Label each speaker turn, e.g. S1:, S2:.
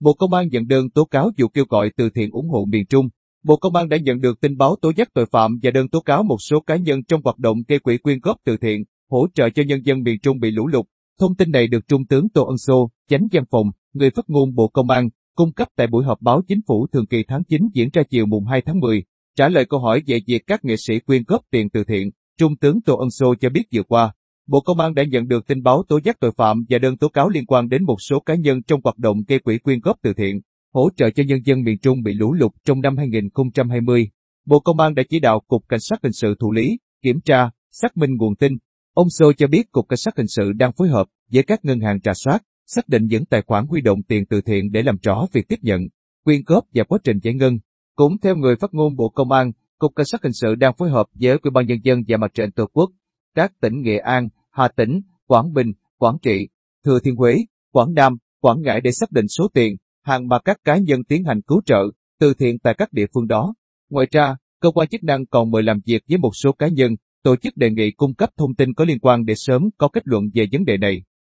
S1: Bộ Công an nhận đơn tố cáo vụ kêu gọi từ thiện ủng hộ miền Trung. Bộ Công an đã nhận được tin báo tố giác tội phạm và đơn tố cáo một số cá nhân trong hoạt động gây quỹ quyên góp từ thiện, hỗ trợ cho nhân dân miền Trung bị lũ lụt. Thông tin này được Trung tướng Tô Ân Sô, chánh văn phòng, người phát ngôn Bộ Công an, cung cấp tại buổi họp báo chính phủ thường kỳ tháng 9 diễn ra chiều mùng 2 tháng 10. Trả lời câu hỏi về việc các nghệ sĩ quyên góp tiền từ thiện, Trung tướng Tô Ân Sô cho biết vừa qua, Bộ Công an đã nhận được tin báo tố giác tội phạm và đơn tố cáo liên quan đến một số cá nhân trong hoạt động gây quỹ quyên góp từ thiện, hỗ trợ cho nhân dân miền Trung bị lũ lụt trong năm 2020. Bộ Công an đã chỉ đạo Cục Cảnh sát Hình sự thụ lý, kiểm tra, xác minh nguồn tin. Ông Sô cho biết Cục Cảnh sát Hình sự đang phối hợp với các ngân hàng trà soát, xác định những tài khoản huy động tiền từ thiện để làm rõ việc tiếp nhận, quyên góp và quá trình giải ngân. Cũng theo người phát ngôn Bộ Công an, Cục Cảnh sát Hình sự đang phối hợp với Ủy ban Nhân dân và Mặt trận Tổ quốc, các tỉnh Nghệ An, Hà Tĩnh, Quảng Bình, Quảng Trị, Thừa Thiên Huế, Quảng Nam, Quảng Ngãi để xác định số tiền, hàng mà các cá nhân tiến hành cứu trợ, từ thiện tại các địa phương đó. Ngoài ra, cơ quan chức năng còn mời làm việc với một số cá nhân, tổ chức đề nghị cung cấp thông tin có liên quan để sớm có kết luận về vấn đề này.